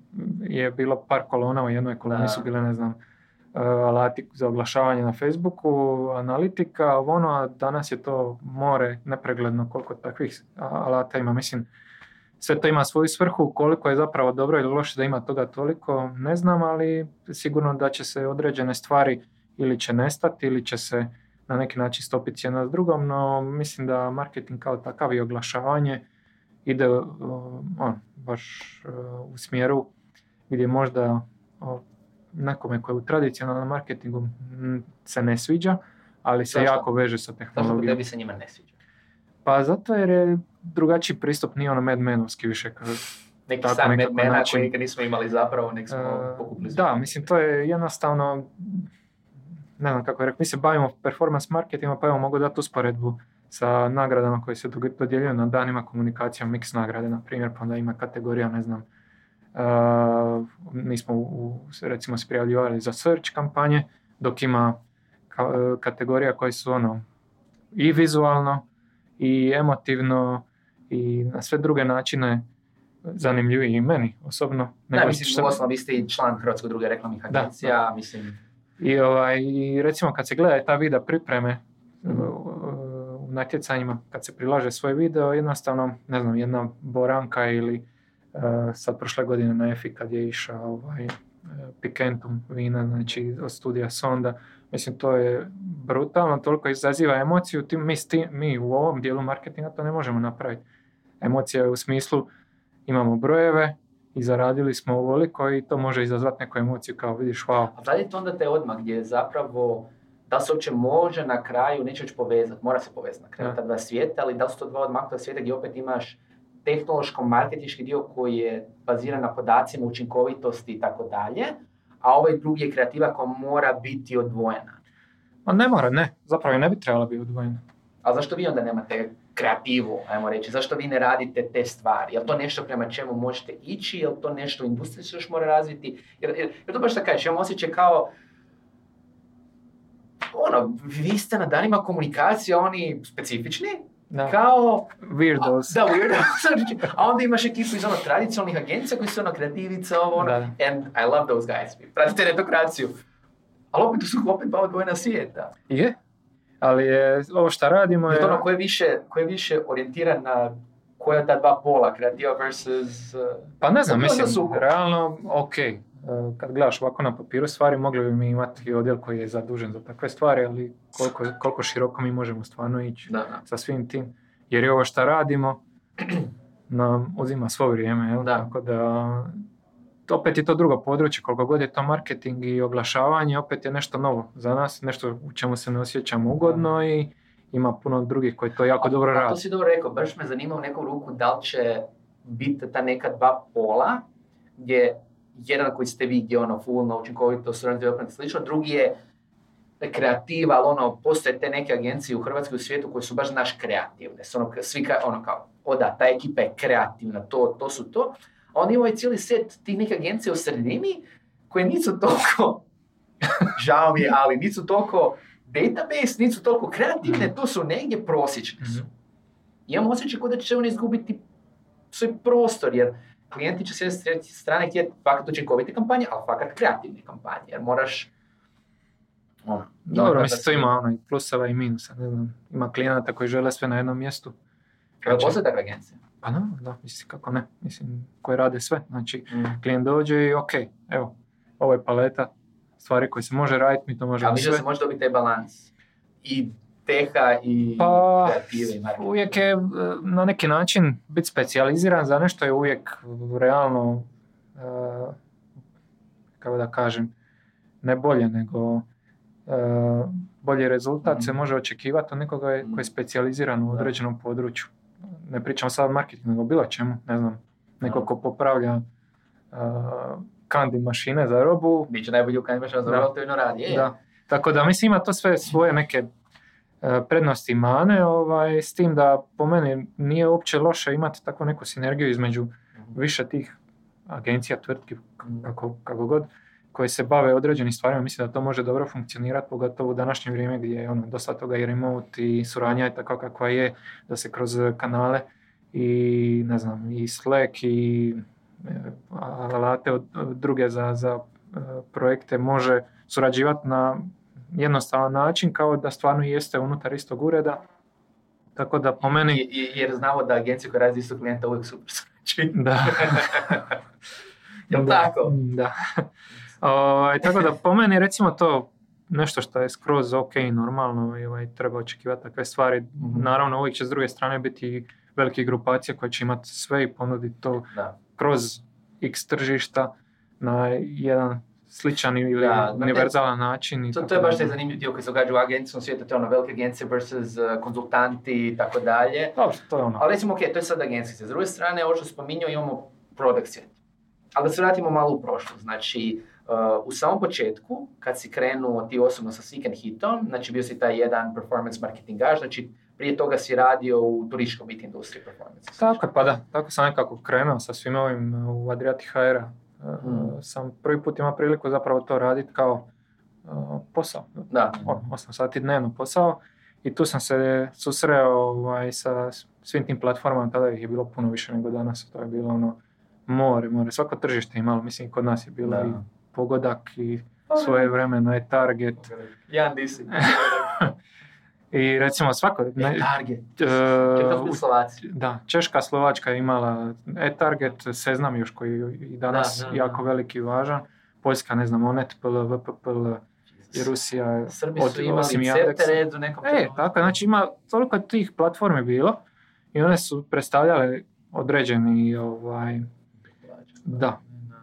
je bilo par kolona, u jednoj koloni Da. su bile ne znam uh, alati za oglašavanje na Facebooku, analitika, ono, a danas je to more nepregledno koliko takvih alata ima. Mislim, sve to ima svoju svrhu, koliko je zapravo dobro ili loše da ima toga toliko, ne znam, ali sigurno da će se određene stvari ili će nestati ili će se na neki način stopiti jedna s drugom, no mislim da marketing kao takav i oglašavanje ide uh, on, baš uh, u smjeru gdje možda uh, nekome koji je u tradicionalnom marketingu se ne sviđa, ali se Zašto? jako veže sa Zašto tehnologijom. tebi se njima ne sviđa? Pa zato jer je drugačiji pristup, nije ono Mad Menovski više. Kao, Neki Tako sam nekako mena način. koji nikad nismo imali zapravo, nek smo E, pokupili. Da, mislim to je jednostavno, ne znam kako je rekao, mi se bavimo performance marketingom, pa evo mogu dati usporedbu sa nagradama koje se dodjeljuju na danima komunikacija, mix nagrade, na primjer, pa onda ima kategorija, ne znam, uh, mi smo u, recimo se prijavljivali za search kampanje, dok ima ka- kategorija koje su ono i vizualno i emotivno i na sve druge načine zanimljiviji i meni osobno. Da, mislim, što- osnovi vi ste i član Hrvatskog druge reklamnih agencija, mislim, I, ovaj, recimo kad se gleda ta vida pripreme uh, u natjecanjima, kad se prilaže svoj video, jednostavno, ne znam, jedna Boranka ili uh, sad prošle godine na EFI kad je išao ovaj, uh, Pikentum vina, znači od studija Sonda, mislim to je brutalno, toliko izaziva emociju, ti, mi, s tim- mi u ovom dijelu marketinga to ne možemo napraviti. Emocija je u smislu imamo brojeve i zaradili smo ovoliko i to može izazvati neku emociju kao vidiš wow, A gledajte onda te odmah gdje je zapravo, da se uopće može na kraju, neću reći povezati, mora se povezati na kraju ta dva svijeta, ali da su to dva odmaknuta svijeta gdje opet imaš tehnološko-marketinški dio koji je baziran na podacima, učinkovitosti i tako dalje, a ovaj drugi je kreativa koja mora biti odvojena. Ma ne mora, ne. Zapravo ne bi trebala biti odvojena. A zašto vi onda nemate kreativu, ajmo reći? Zašto vi ne radite te stvari? Je to nešto prema čemu možete ići? Je to nešto industrija se još mora razviti? Jer, jer, jer to baš da kažeš, imam osjećaj kao ono, vi ste na danima komunikacije, oni specifični, Da. kao Weirdos. da, weirdo. a onda imaš ekipu iz ono tradicionalnih agencija koji su ono kreativica, ovo ono. Da. And I love those guys. Pratite netokraciju. Ali opet su opet dva odvojena svijeta. Je, ali je, ovo što radimo je... Jer to ono, ko je više, ko je više orijentiran na koja ta dva pola, kreativa versus... uh, Pa ne znam, mislim, sukob. realno, ok, kad gledaš ovako na papiru stvari, mogli bi mi imati odjel koji je zadužen za takve stvari, ali koliko, koliko široko mi možemo stvarno ići Da, da. sa svim tim. Jer je ovo što radimo nam uzima svo vrijeme, jel? Da. tako da opet je to drugo područje, koliko god je to marketing i oglašavanje, opet je nešto novo za nas, nešto u čemu se ne osjećamo ugodno i ima puno drugih koji to jako dobro A to rade. si dobro rekao, baš me zanima u neku ruku da li će biti ta neka dva pola, gdje jedan koji ste vi, gdje ono full na učinkovitost, development i slično, drugi je kreativa, ali ono, postoje te neke agencije u Hrvatskoj i u svijetu koje su baš naš kreativne. Su ono, svi ka, ono kao, o da, ta ekipa je kreativna, to, to su to. A ima ovaj cijeli set tih neke agencije u sredini koje nisu toliko, žao mi je, ali nisu toliko database, nisu toliko kreativne, tu su negdje prosječne su. Mhm. Imam osjećaj kao da će oni izgubiti svoj prostor, jer klijenti će s jedne strane htjeti fakat učinkovite kampanje, ali fakat kreativne kampanje, jer moraš ono, Dobro, mislim, to ima ono, i pluseva i minusa, ne znam. Ima klijenata koji žele sve na jednom mjestu. Jel postoje takve agencije? Pa da, da, mislim, kako ne. Mislim, koji rade sve. Znači, Mm. klijent dođe i ok, evo, ovo je paleta stvari koje se može raditi, mi to možemo Ali mislim da sve. se može dobiti taj balans. I teha i Pa, kreative i marketing. uvijek je na neki način biti specijaliziran za nešto je uvijek realno, e, kako da kažem, ne bolje, nego e, bolji rezultat se Mhm. može očekivati od nekoga je- koji je specijaliziran u određenom području. Ne pričam sad o marketingu, nego bilo čemu, ne znam, neko ko popravlja e, kandi mašine za robu, Biće najbolji u kad imaš Da. razdobro, to radi. Je. da. Tako da mislim ima to sve svoje neke prednosti i mane, ovaj, s tim da po meni nije uopće loše imati takvu neku sinergiju između Mhm. više tih agencija, tvrtki, kako, kako god, koje se bave određenim stvarima, mislim da to može dobro funkcionirati, pogotovo u današnje vrijeme gdje je ono, dosta toga i remote i suradnja je takva kakva je, da se kroz kanale i ne znam, i Slack i e, alate od, od druge za, za e, projekte može surađivati na jednostavan način kao da stvarno jeste unutar istog ureda. Tako da po meni... Jer znamo da agencije koje radi istog klijenta uvijek super. Da. Jel Da, tako? Da. Ovaj, tako da po meni recimo to nešto što je skroz ok normalno i ovaj, treba očekivati takve stvari. Mhm. Naravno uvijek će s druge strane biti velike grupacije koje će imati sve i ponuditi to Da. kroz x tržišta na jedan sličan ili Da, univerzalan način. I To, tako to je baš taj zanimljiv dio koji se događa u agencijskom svijetu, to je ono velike agencije versus uh, konzultanti i tako dalje. Dobro, to je ono. Ali recimo, ok, to je sad agencija. S druge strane, ovo što spominjao, imamo product svijet. Ali da se vratimo malo u prošlost. Znači, uh, u samom početku, kad si krenuo ti osobno sa Seek and Hitom, znači bio si taj jedan performance marketingaž, znači prije toga si radio u turističkoj biti industriji performance. Tako je, pa da, tako sam nekako krenuo sa svim ovim uh, u Adriati HR-a. Uh, Mm. Sam prvi put imao priliku zapravo to raditi kao uh, posao. Da. 8 sati dnevno posao. I tu sam se susreo ovaj, sa svim tim platformama, tada ih je bilo puno više nego danas. To je bilo ono more, more. Svako tržište imalo, mislim kod nas je bilo Da. i pogodak i svoje vremeno je target. Jan Disi. I recimo svako... ne- Target. e, Čekaj, u- Slovaci. Da, Češka, Slovačka je imala e-target, Seznam još koji i danas Da, da, jako veliki i važan. Poljska, ne znam, Onetpl, VPPL i Rusija. Srbi od- su imali osim Cepte Yandexa. red u nekom E, tako, znači ima toliko tih platformi bilo i one su predstavljale određeni, ovaj, da,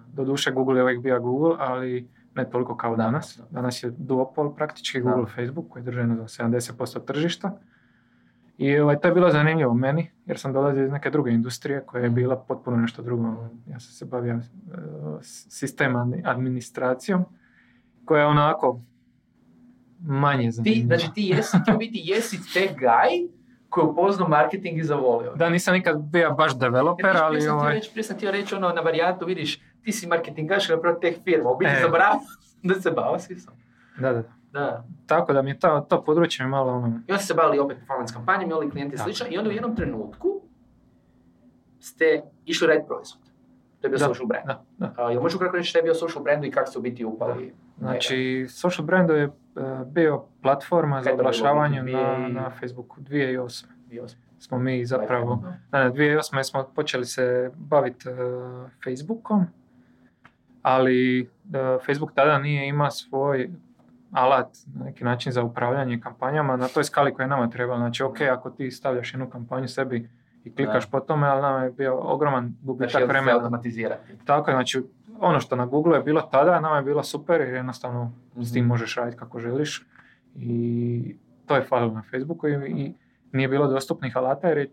doduše Google je uvijek bio Google, ali ne toliko kao Da, danas. da. Danas je duopol praktički Da. Google Facebook koji drže na 70% tržišta. I ovaj, to je bilo zanimljivo meni, jer sam dolazio iz neke druge industrije koja je Mhm. bila potpuno nešto drugo. Ja sam se bavio uh, sistem admi- administracijom, koja je onako manje Ti, zanimljiva. znači ti jesi, ti biti jesi tech guy koji je upoznao marketing i zavolio. Da, nisam nikad bio baš developer, ali prije sam, ovaj, ti reći, prije sam htio reći ono na varijantu, vidiš, ti si marketingaš napravo teh firma, u biti E. zaboravio da se bavio svi sam. da, da. Da. Tako da mi je to, to područje malo ono, I onda se bavili opet performance kampanjama, imali klijenti i slično, i onda u jednom trenutku ste išli raditi proizvod. To je bio Da, social brand. da, da. A, jel možeš ukratko reći šta je bio social brand i kako ste u biti upali? Znači, Social Brando je e, bio platforma za oglašavanje na, na Facebooku 2008. Bio Smo mi zapravo, ne, ne, 2008. smo počeli se baviti e, Facebookom, ali e, Facebook tada nije imao svoj alat na neki način za upravljanje kampanjama na toj skali koja je nama trebala. Znači, ok, ako ti stavljaš jednu kampanju sebi i klikaš Da. po tome, ali nama je bio ogroman Znači, gubitak se vremena. automatizirati. Tako je, znači ono što na Google je bilo tada, nama je bilo super jer jednostavno s tim Mhm. možeš raditi kako želiš i to je falilo na Facebooku i, i nije bilo dostupnih alata jer je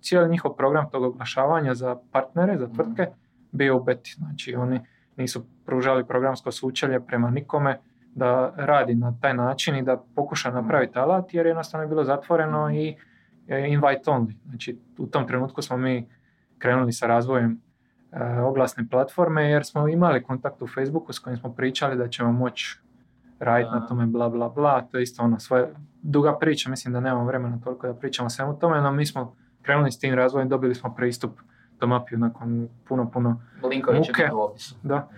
cijeli njihov program tog oglašavanja za partnere, za tvrtke bio u beti. Znači oni nisu pružali programsko sučelje prema nikome da radi na taj način i da pokuša napraviti alat jer jednostavno je bilo zatvoreno i e, invite only. Znači u tom trenutku smo mi krenuli sa razvojem e, oglasne platforme jer smo imali kontakt u Facebooku s kojim smo pričali da ćemo moći raditi na tome bla bla bla, to je isto ono svoje duga priča, mislim da nemamo vremena toliko da pričamo o svemu tome, no mi smo krenuli s tim razvojem, dobili smo pristup do mapiju nakon puno, puno, Linkovi će Muke. biti u opisu. da.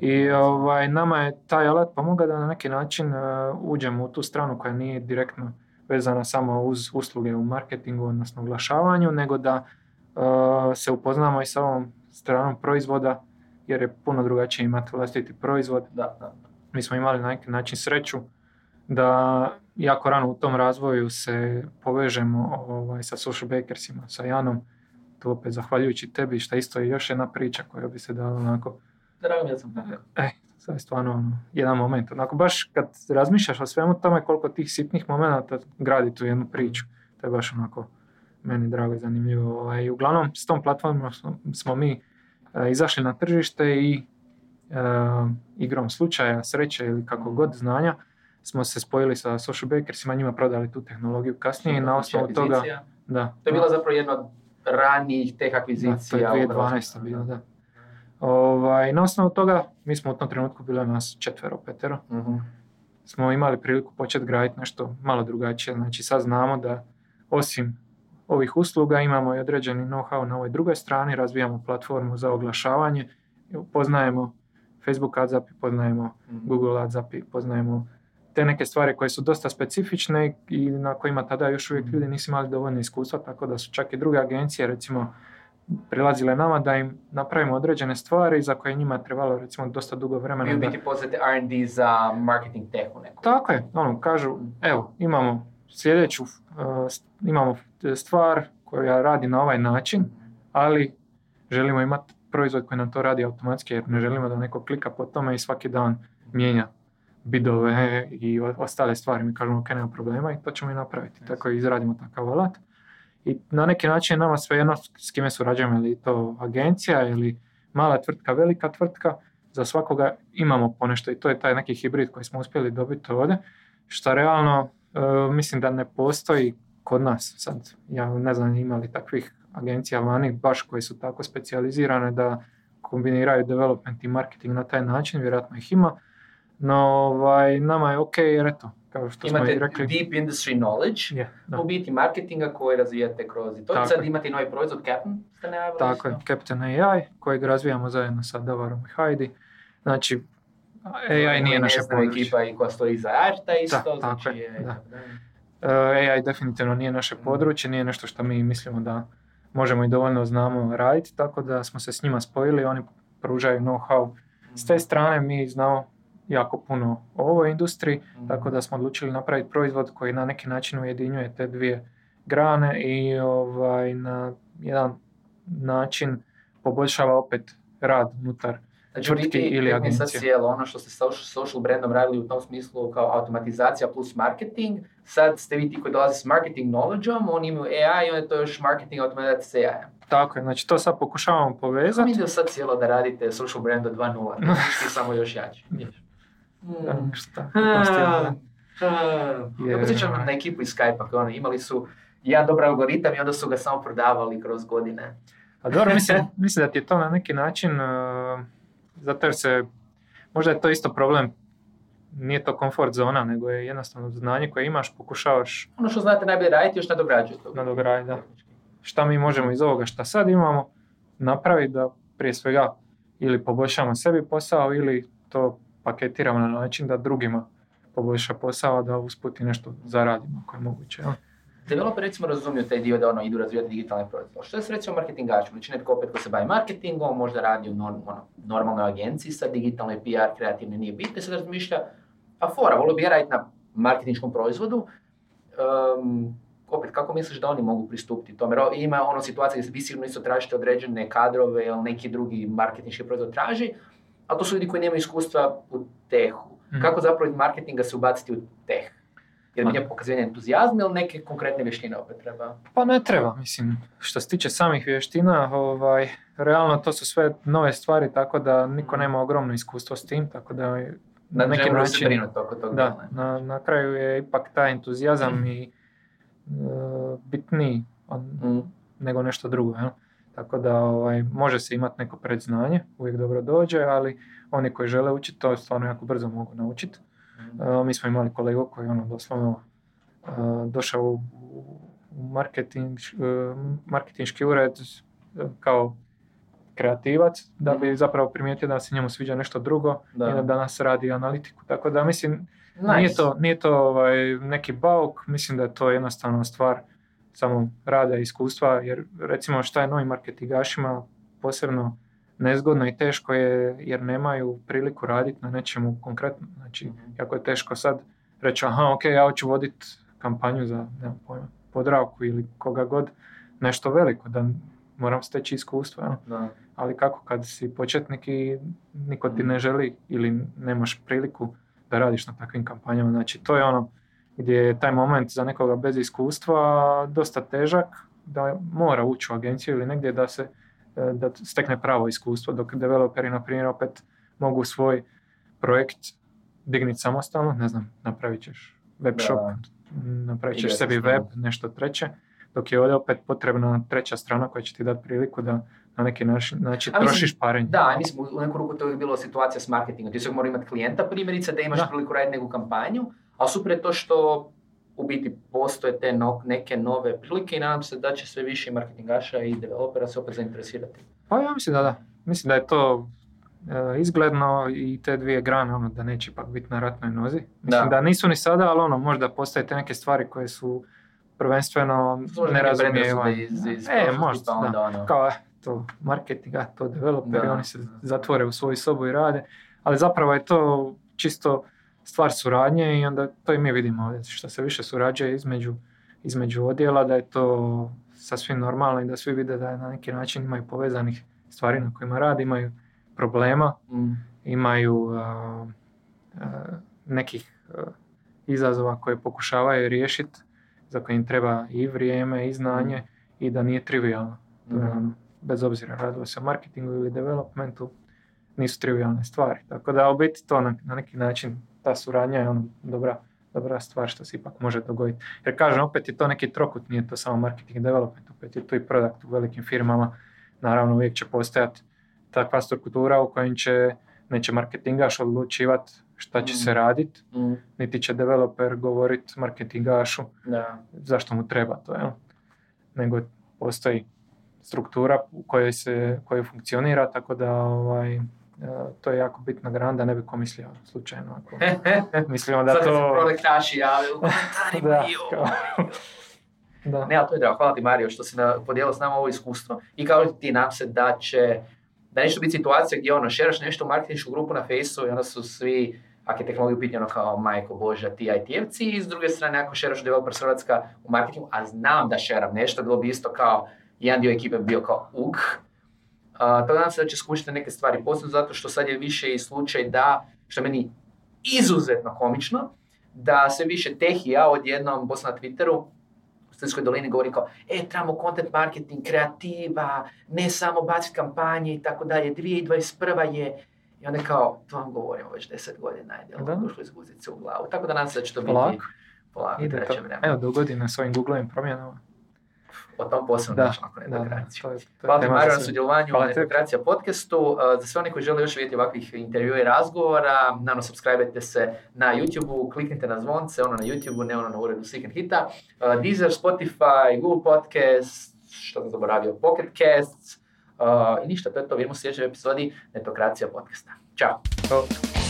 I ovaj, nama je taj alat pomogao da na neki način e, uđemo u tu stranu koja nije direktno vezana samo uz usluge u marketingu, odnosno oglašavanju, nego da e, se upoznamo i sa ovom stranom proizvoda, jer je puno drugačije imati vlastiti proizvod. Da, da. Mi smo imali na neki način sreću da jako rano u tom razvoju se povežemo ovaj, sa social bakersima, sa Janom, tu opet zahvaljujući tebi, što isto je još jedna priča koja bi se dala onako Drago mi je da sam pomogao. E, sad je stvarno ono, jedan moment. Onako baš kad razmišljaš o svemu tome koliko tih sitnih momenata gradi tu jednu priču. To je baš onako meni drago i zanimljivo. Ovaj, uglavnom s tom platformom smo, smo mi e, izašli na tržište i e, igrom slučaja, sreće ili kako god znanja smo se spojili sa Social Bakersima, njima prodali tu tehnologiju kasnije i na osnovu toga... Da, To je bila zapravo jedna od ranijih teh da, to akvizicija. je u Hrvatskoj. 2012. bilo, da. Ovaj, na osnovu toga, mi smo u tom trenutku bili nas četvero, petero, Mhm. smo imali priliku početi graditi nešto malo drugačije. Znači sad znamo da osim ovih usluga imamo i određeni know-how na ovoj drugoj strani, razvijamo platformu za oglašavanje, poznajemo Facebook AdZap, poznajemo Mhm. Google AdZap, poznajemo te neke stvari koje su dosta specifične i na kojima tada još uvijek ljudi nisu imali dovoljno iskustva, tako da su čak i druge agencije recimo prilazile nama da im napravimo određene stvari za koje je njima trebalo recimo dosta dugo vremena. Vi u da- biti poznate R&D za marketing tehu neku. tako je, ono, kažu, evo, imamo sljedeću, uh, st- imamo stvar koja radi na ovaj način, ali želimo imati proizvod koji nam to radi automatski, jer ne želimo da neko klika po tome i svaki dan mijenja bidove i ostale stvari. Mi kažemo, ok, nema problema i to ćemo i napraviti. Tako i izradimo takav alat. I na neki način nama svejedno s kime surađujemo, ili to agencija ili mala tvrtka, velika tvrtka, za svakoga imamo ponešto i to je taj neki hibrid koji smo uspjeli dobiti ovdje, što realno e, mislim da ne postoji kod nas sad. Ja ne znam ima li takvih agencija vani baš koje su tako specijalizirane da kombiniraju development i marketing na taj način, vjerojatno ih ima, no ovaj, nama je ok jer eto, kao što smo Imate i rekli. deep industry knowledge, da. u biti marketinga koji razvijate kroz i to. Tako Sad imate i novi proizvod, Captain, ste najavili Tako je? Captain AI, kojeg razvijamo zajedno sa Davarom i Heidi. Znači, AI nije Nezna područje. ekipa i koja stoji iza arta isto, Da, tako znači je, je, da. da. Uh, AI definitivno nije naše područje, nije nešto što mi mislimo da možemo i dovoljno znamo raditi, tako da smo se s njima spojili, oni pružaju know-how. S te strane mi znamo jako puno o ovoj industriji, Mhm. tako da smo odlučili napraviti proizvod koji na neki način ujedinjuje te dvije grane i ovaj, na jedan način poboljšava opet rad unutar Znači, tvrtki ili mi sad agencije. ono što ste social- social brandom radili u tom smislu kao automatizacija plus marketing, sad ste vi ti koji dolaze s marketing knowledge-om, oni imaju AI i onda je to još marketing automatizacija s AI-em. Tako je, znači to sad pokušavamo Kako povezati. mi ide sad cijelo da radite social brand od 2.0, da ti samo još jači. Hmm. šta, da. Ja Je. podsjećam na ekipu iz Skype-a, kao ono, imali su jedan dobar algoritam i onda su ga samo prodavali kroz godine. A dobro, mislim, mislim da ti je to na neki način, uh, zato jer se, možda je to isto problem, nije to komfort zona, nego je jednostavno znanje koje imaš, pokušavaš Ono što znate najbolje raditi, još nadograđuje to. nadograditi. Da. Šta mi možemo iz ovoga šta sad imamo napraviti da prije svega ili poboljšamo sebi posao ili to paketiramo na način da drugima poboljša posao, da usput i nešto zaradimo ako je moguće. jel? Developer recimo razumiju taj dio da ono, idu razvijati digitalne proizvode. Što je s recimo marketingačima? Znači netko opet ko se bavi marketingom, možda radi u norm, ono, normalnoj agenciji sa digitalnoj PR, kreativne nije bitno, sad razmišlja, a fora, volio bi ja raditi na marketinškom proizvodu, Ehm, opet, kako misliš da oni mogu pristupiti tome? Jer ima ono situacija gdje vi sigurno isto tražite određene kadrove ili neki drugi marketinški proizvod traži, ali to su ljudi koji nemaju iskustva u tehu. Mhm. Kako zapravo iz marketinga se ubaciti u teh? Jer mi je pokazivanje entuzijazma ili neke konkretne vještine opet treba? Pa ne treba, mislim, što se tiče samih vještina, ovaj, realno to su sve nove stvari, tako da niko nema ogromno iskustvo s tim, tako da na neki način, oko toga. da, na, na kraju je ipak taj entuzijazam i e, bitniji on- Mm. nego nešto drugo. Jel? Tako da ovaj, može se imati neko predznanje, uvijek dobro dođe, ali oni koji žele učiti to stvarno jako brzo mogu naučiti. E, mi smo imali kolegu koji je ono doslovno e, došao u, u marketing, e, marketinški ured e, kao kreativac da bi zapravo primijetio da se njemu sviđa nešto drugo Da. i da danas radi analitiku. Tako da mislim Nice. nije to, nije to ovaj, neki bauk, mislim da je to jednostavno stvar samo rada i iskustva, jer recimo šta je novim marketingašima posebno nezgodno i teško je jer nemaju priliku raditi na nečemu konkretno. Znači, jako je teško sad reći, aha, ok, ja hoću voditi kampanju za, nemam pojma, Podravku ili koga god, nešto veliko, da moram steći? Da. ali kako kad si početnik i niko ti ne želi ili nemaš priliku da radiš na takvim kampanjama. Znači to je ono gdje je taj moment za nekoga bez iskustva dosta težak, da mora ući u agenciju ili negdje da se e, da stekne pravo iskustvo, dok developeri, na primjer, opet mogu svoj projekt digniti samostalno, ne znam, napravit ćeš web Da. shop, napravit ćeš sebi web, nešto treće, dok je ovdje opet potrebna treća strana koja će ti dati priliku da na neki način znači, A mislim, trošiš parenje. Da, mislim, u neku ruku to je bilo situacija s marketingom. Ti se mora imati klijenta primjerice da imaš Da. priliku raditi neku kampanju, a super je to što u biti postoje te no- neke nove prilike i nadam se da će sve više marketingaša i developera se opet zainteresirati. Pa ja mislim da da. Mislim da je to e, izgledno i te dvije grane, ono, da neće ipak biti na ratnoj nozi. Mislim Da. da, nisu ni sada, ali ono, možda postoje te neke stvari koje su prvenstveno nerazumijevanje. iz, iz E, možda, pa da. onda ono. Kao, to marketing, a to developeri, Da. oni se zatvore u svoju sobu i rade. Ali zapravo je to čisto stvar suradnje i onda to i mi vidimo ovdje. Što se više surađuje između, između odjela, da je to sasvim normalno i da svi vide da na neki način imaju povezanih stvari na kojima rade, imaju problema, Mm. imaju a, a, nekih a, izazova koje pokušavaju riješiti, za koje im treba i vrijeme i znanje i da nije trivialno. Mhm. ono, bez obzira radilo se o marketingu ili developmentu, nisu trivialne stvari. Tako da u biti to na, na neki način, ta suradnja je ono dobra, dobra stvar što se ipak može dogoditi. Jer kažem, opet je to neki trokut, nije to samo marketing development, opet je to i produkt u velikim firmama. Naravno uvijek će postojati takva struktura u kojem će neće marketingaš odlučivat šta će Mhm. se raditi, Mm. niti će developer govorit marketingašu Da. zašto mu treba to, jel? Nego postoji struktura u kojoj se, koja funkcionira, tako da ovaj, to je jako bitna grana, da ne bi ko mislio slučajno. Ako mislimo da Sad kad se to... proletaši jave u komentarima. Da. Ne, ali to je drago. Hvala ti Mario što si podijelio s nama ovo iskustvo i kao ti nam se da će da neće biti situacija gdje ono, šeraš nešto u marketinšku grupu na Faceu i onda su svi, ako je tehnologija u pitanju, ono kao majko božja, ti IT-evci i s druge strane ako šeraš developer Hrvatska u marketingu, a znam da šeram nešto, bilo bi isto kao jedan dio ekipe bi bio kao uk. To nadam se da će skušati neke stvari, posebno zato što sad je više i slučaj da, što meni izuzetno komično, da sve više tehija odjednom, posle na Twitteru, u Sredskoj dolini govori kao, e, trebamo content marketing, kreativa, ne samo baciti kampanje i tako dalje, 2021. je, i onda kao, to vam govorimo već 10 godina, je došlo izguzit se u glavu. Tako da nadam se da će to biti Polako. Ide to. vremena. Evo, do godine s ovim Googlovim promjenama. O tom posebno Da, nakon Da, da, netokracije. to je, to je Hvala ti Mario na sudjelovanju u tebi. Netokracija podcastu. Uh, Za sve one koji žele još vidjeti ovakvih intervjua i razgovora, naravno subscribe se na YouTube-u, kliknite na zvonce, ono na YouTube-u, ne ono na uredu and Hita. Uh, Deezer, Spotify, Google Podcast, što sam zaboravio, Pocket Casts. Uh, I ništa, to je to. Vidimo u sljedećoj epizodi Netokracija podcasta. Ćao!